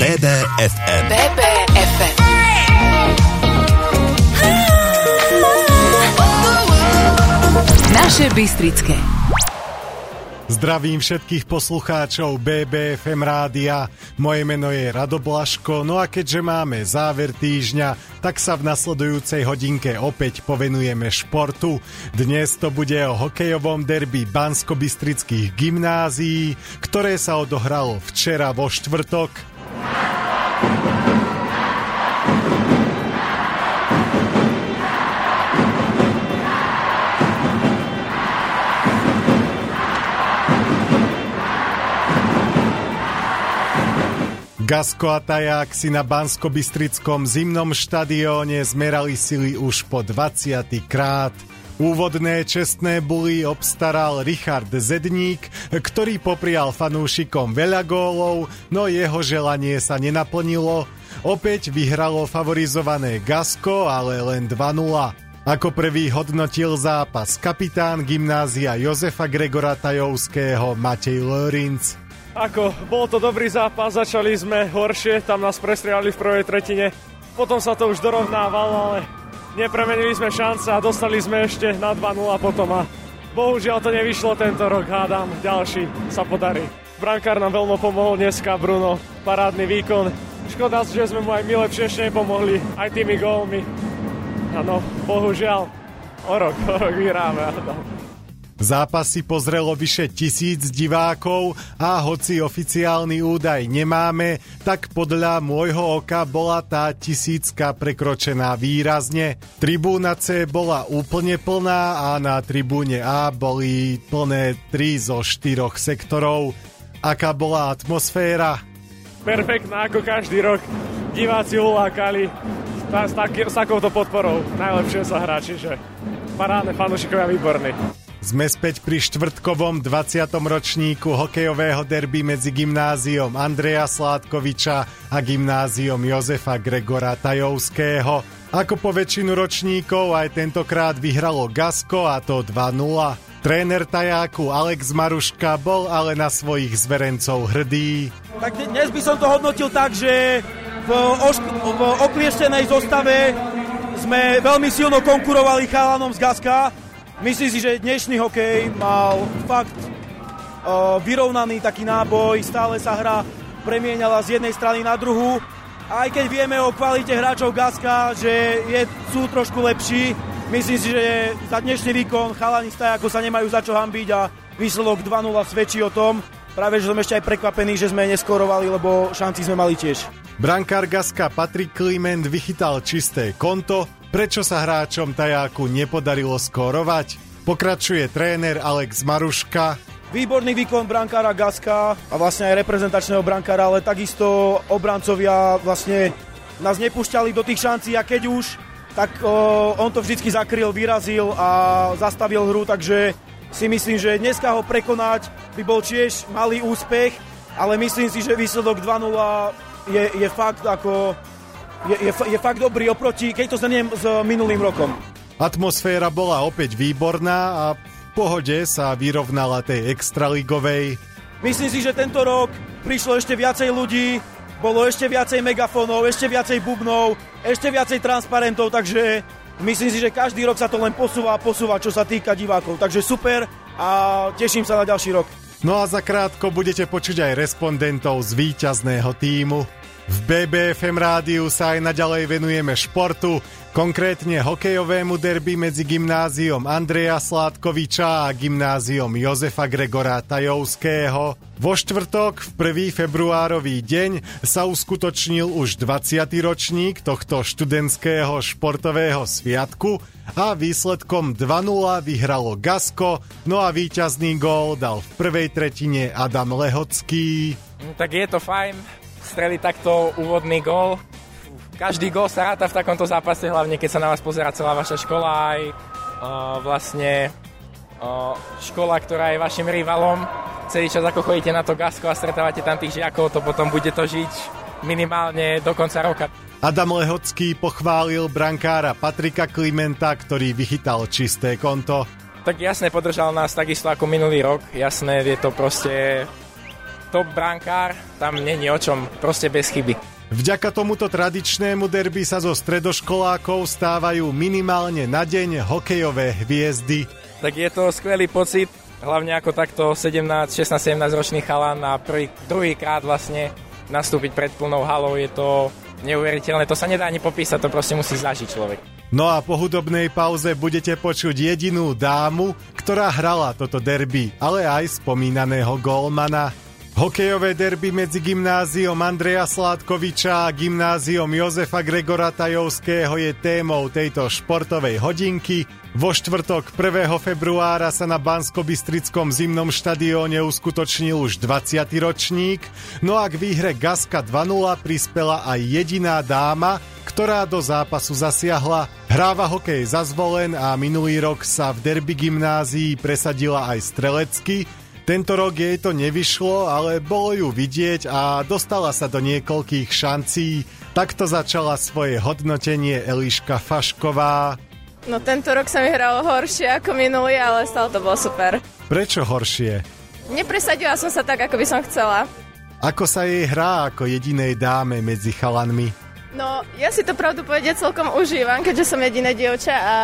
BBFM. BBFM. Naše Bystrické. Zdravím všetkých poslucháčov BBFM rádia. Moje meno je Rado Blaško, no a keďže máme záver týždňa, tak sa v nasledujúcej hodinke opäť povenujeme športu. Dnes to bude o hokejovom derby Bansko-Bystrických gymnázií, ktoré sa odohralo včera vo štvrtok. Gasko a Taják si na Bansko-Bystrickom zimnom štadióne zmerali sily už po 20. krát. Úvodné čestné buly obstaral Richard Zedník, ktorý poprial fanúšikom veľa gólov, no jeho želanie sa nenaplnilo. Opäť vyhralo favorizované Gasko, ale len 2-0. Ako prvý hodnotil zápas kapitán gymnázia Jozefa Gregora Tajovského Matej Lorinc. Ako, bol to dobrý zápas, začali sme horšie, tam nás prestriali v prvej tretine. Potom sa to už dorovnávalo, ale nepremenili sme šance a dostali sme ešte na 2-0 potom a bohužiaľ to nevyšlo tento rok, hádam, ďalší sa podarí. Brankár nám veľmi pomohol dneska, Bruno, parádny výkon. Škoda, že sme mu aj my lepšie ešte nepomohli, aj tými gólmi. Áno, bohužiaľ, o rok, o rok vyhráme. Áno. Zápas si pozrelo vyše tisíc divákov a hoci oficiálny údaj nemáme, tak podľa môjho oka bola tá tisícka prekročená výrazne. Tribúna C bola úplne plná a na tribúne A boli plné 3 zo 4 sektorov. Aká bola atmosféra? Perfektná ako každý rok. Diváci ulákali s, taký, s takouto podporou. Najlepšie sa hrá, čiže parádne fanúšikovia výborní. Sme späť pri štvrtkovom 20. ročníku hokejového derby medzi gymnáziom Andreja Sládkoviča a gymnáziom Jozefa Gregora Tajovského. Ako po väčšinu ročníkov aj tentokrát vyhralo Gasko a to 2-0. Tréner Tajáku Alex Maruška bol ale na svojich zverencov hrdý. Tak dnes by som to hodnotil tak, že v, ošk- v oklieštenej zostave sme veľmi silno konkurovali chalanom z Gaska Myslím si, že dnešný hokej mal fakt vyrovnaný taký náboj, stále sa hra premieňala z jednej strany na druhú. Aj keď vieme o kvalite hráčov Gaska, že je, sú trošku lepší, myslím si, že za dnešný výkon chalani ako sa nemajú za čo hambiť a výsledok 2-0 svedčí o tom. Práve, že som ešte aj prekvapený, že sme neskorovali, lebo šanci sme mali tiež. Brankár Gaska Patrik Kliment vychytal čisté konto, Prečo sa hráčom Tajáku nepodarilo skórovať? Pokračuje tréner Alex Maruška. Výborný výkon brankára Gaska a vlastne aj reprezentačného brankára, ale takisto obrancovia vlastne nás nepúšťali do tých šancí a keď už, tak o, on to vždycky zakryl, vyrazil a zastavil hru, takže si myslím, že dneska ho prekonať by bol tiež malý úspech, ale myslím si, že výsledok 2-0 je, je fakt ako je, je, je fakt dobrý oproti, keď to zhrniem s minulým rokom. Atmosféra bola opäť výborná a v pohode sa vyrovnala tej extraligovej. Myslím si, že tento rok prišlo ešte viacej ľudí, bolo ešte viacej megafónov, ešte viacej bubnov, ešte viacej transparentov, takže myslím si, že každý rok sa to len posúva a posúva, čo sa týka divákov. Takže super a teším sa na ďalší rok. No a zakrátko budete počuť aj respondentov z víťazného týmu. V BBFM rádiu sa aj naďalej venujeme športu, konkrétne hokejovému derby medzi gymnáziom Andreja Sládkoviča a gymnáziom Jozefa Gregora Tajovského. Vo štvrtok, v 1. februárový deň, sa uskutočnil už 20. ročník tohto študentského športového sviatku a výsledkom 2-0 vyhralo Gasko, no a víťazný gól dal v prvej tretine Adam Lehocký. Tak je to fajn, streliť takto úvodný gól. Každý gól sa ráta v takomto zápase, hlavne keď sa na vás pozera celá vaša škola aj uh, vlastne uh, škola, ktorá je vašim rivalom. Celý čas ako chodíte na to gasko a stretávate tam tých žiakov, to potom bude to žiť minimálne do konca roka. Adam Lehocký pochválil brankára Patrika Klimenta, ktorý vychytal čisté konto. Tak jasne, podržal nás takisto ako minulý rok. Jasné, je to proste top brankár, tam není o čom, proste bez chyby. Vďaka tomuto tradičnému derby sa zo stredoškolákov stávajú minimálne na deň hokejové hviezdy. Tak je to skvelý pocit, hlavne ako takto 17, 16, 17 ročný chalan a prvý, druhýkrát vlastne nastúpiť pred plnou halou, je to neuveriteľné, to sa nedá ani popísať, to proste musí zažiť človek. No a po hudobnej pauze budete počuť jedinú dámu, ktorá hrala toto derby, ale aj spomínaného golmana. Hokejové derby medzi gymnáziom Andreja Sládkoviča a gymnáziom Jozefa Gregora Tajovského je témou tejto športovej hodinky. Vo štvrtok 1. februára sa na Bansko-Bystrickom zimnom štadióne uskutočnil už 20. ročník, no a k výhre Gaska 2-0 prispela aj jediná dáma, ktorá do zápasu zasiahla. Hráva hokej za zvolen a minulý rok sa v derby gymnázií presadila aj strelecky, tento rok jej to nevyšlo, ale bolo ju vidieť a dostala sa do niekoľkých šancí. Takto začala svoje hodnotenie Eliška Fašková. No tento rok sa mi hralo horšie ako minulý, ale stále to bolo super. Prečo horšie? Nepresadila som sa tak, ako by som chcela. Ako sa jej hrá ako jedinej dáme medzi chalanmi? No, ja si to pravdu povedať celkom užívam, keďže som jediné dievča a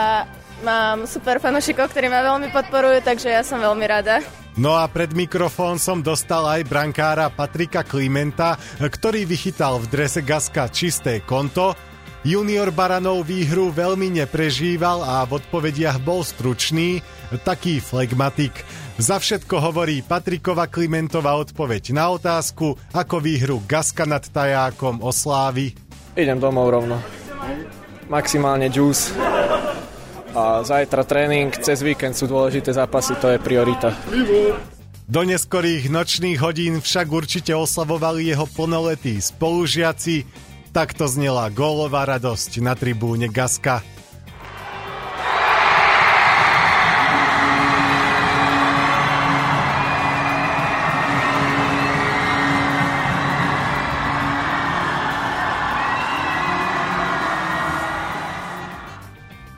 mám super fanúšikov, ktorí ma veľmi podporujú, takže ja som veľmi rada. No a pred mikrofón som dostal aj brankára Patrika Klimenta, ktorý vychytal v drese Gaska čisté konto. Junior Baranov výhru veľmi neprežíval a v odpovediach bol stručný, taký flegmatik. Za všetko hovorí Patrikova Klimentová odpoveď na otázku, ako výhru Gaska nad Tajákom oslávi. Idem domov rovno. Maximálne juice a zajtra tréning, cez víkend sú dôležité zápasy, to je priorita. Do neskorých nočných hodín však určite oslavovali jeho plnoletí spolužiaci. Takto znela gólová radosť na tribúne Gaska.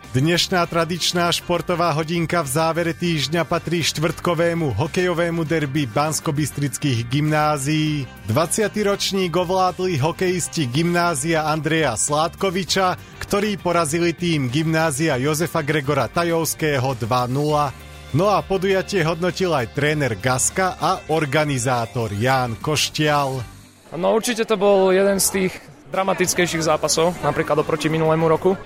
Dnešná tradičná športová hodinka v závere týždňa patrí štvrtkovému hokejovému derby Bansko-Bystrických gymnázií. 20. ročník ovládli hokejisti gymnázia Andreja Sládkoviča, ktorí porazili tým gymnázia Jozefa Gregora Tajovského 2-0. No a podujatie hodnotil aj tréner Gaska a organizátor Ján Koštial. No určite to bol jeden z tých dramatickejších zápasov, napríklad oproti minulému roku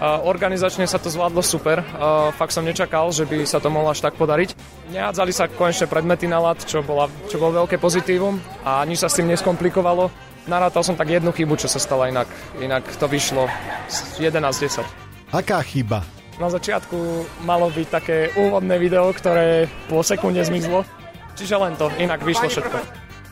Organizačne sa to zvládlo super. Fakt som nečakal, že by sa to mohlo až tak podariť. Nehádzali sa konečne predmety na lat, čo, bola, čo bol veľké pozitívum a nič sa s tým neskomplikovalo. Narátal som tak jednu chybu, čo sa stala inak. Inak to vyšlo 11-10. Aká chyba? Na začiatku malo byť také úvodné video, ktoré po sekunde zmizlo. Čiže len to, inak vyšlo všetko.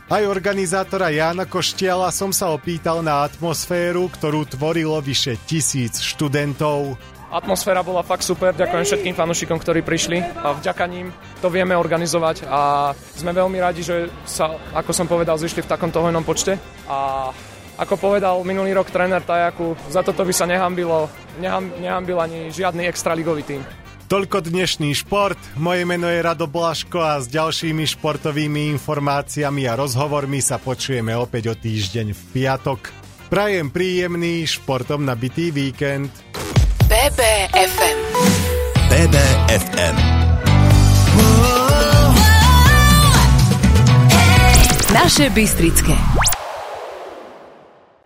Aj organizátora Jána Koštiala som sa opýtal na atmosféru, ktorú tvorilo vyše tisíc študentov. Atmosféra bola fakt super, ďakujem všetkým fanúšikom, ktorí prišli a vďaka ním to vieme organizovať a sme veľmi radi, že sa, ako som povedal, zišli v takomto hojnom počte a ako povedal minulý rok tréner Tajaku, za toto by sa nehambilo, neham, nehambil ani žiadny extraligový tým. Toľko dnešný šport. Moje meno je Rado Blaško a s ďalšími športovými informáciami a rozhovormi sa počujeme opäť o týždeň v piatok. Prajem príjemný športom nabitý víkend. BBFM BBFM Naše Bystrické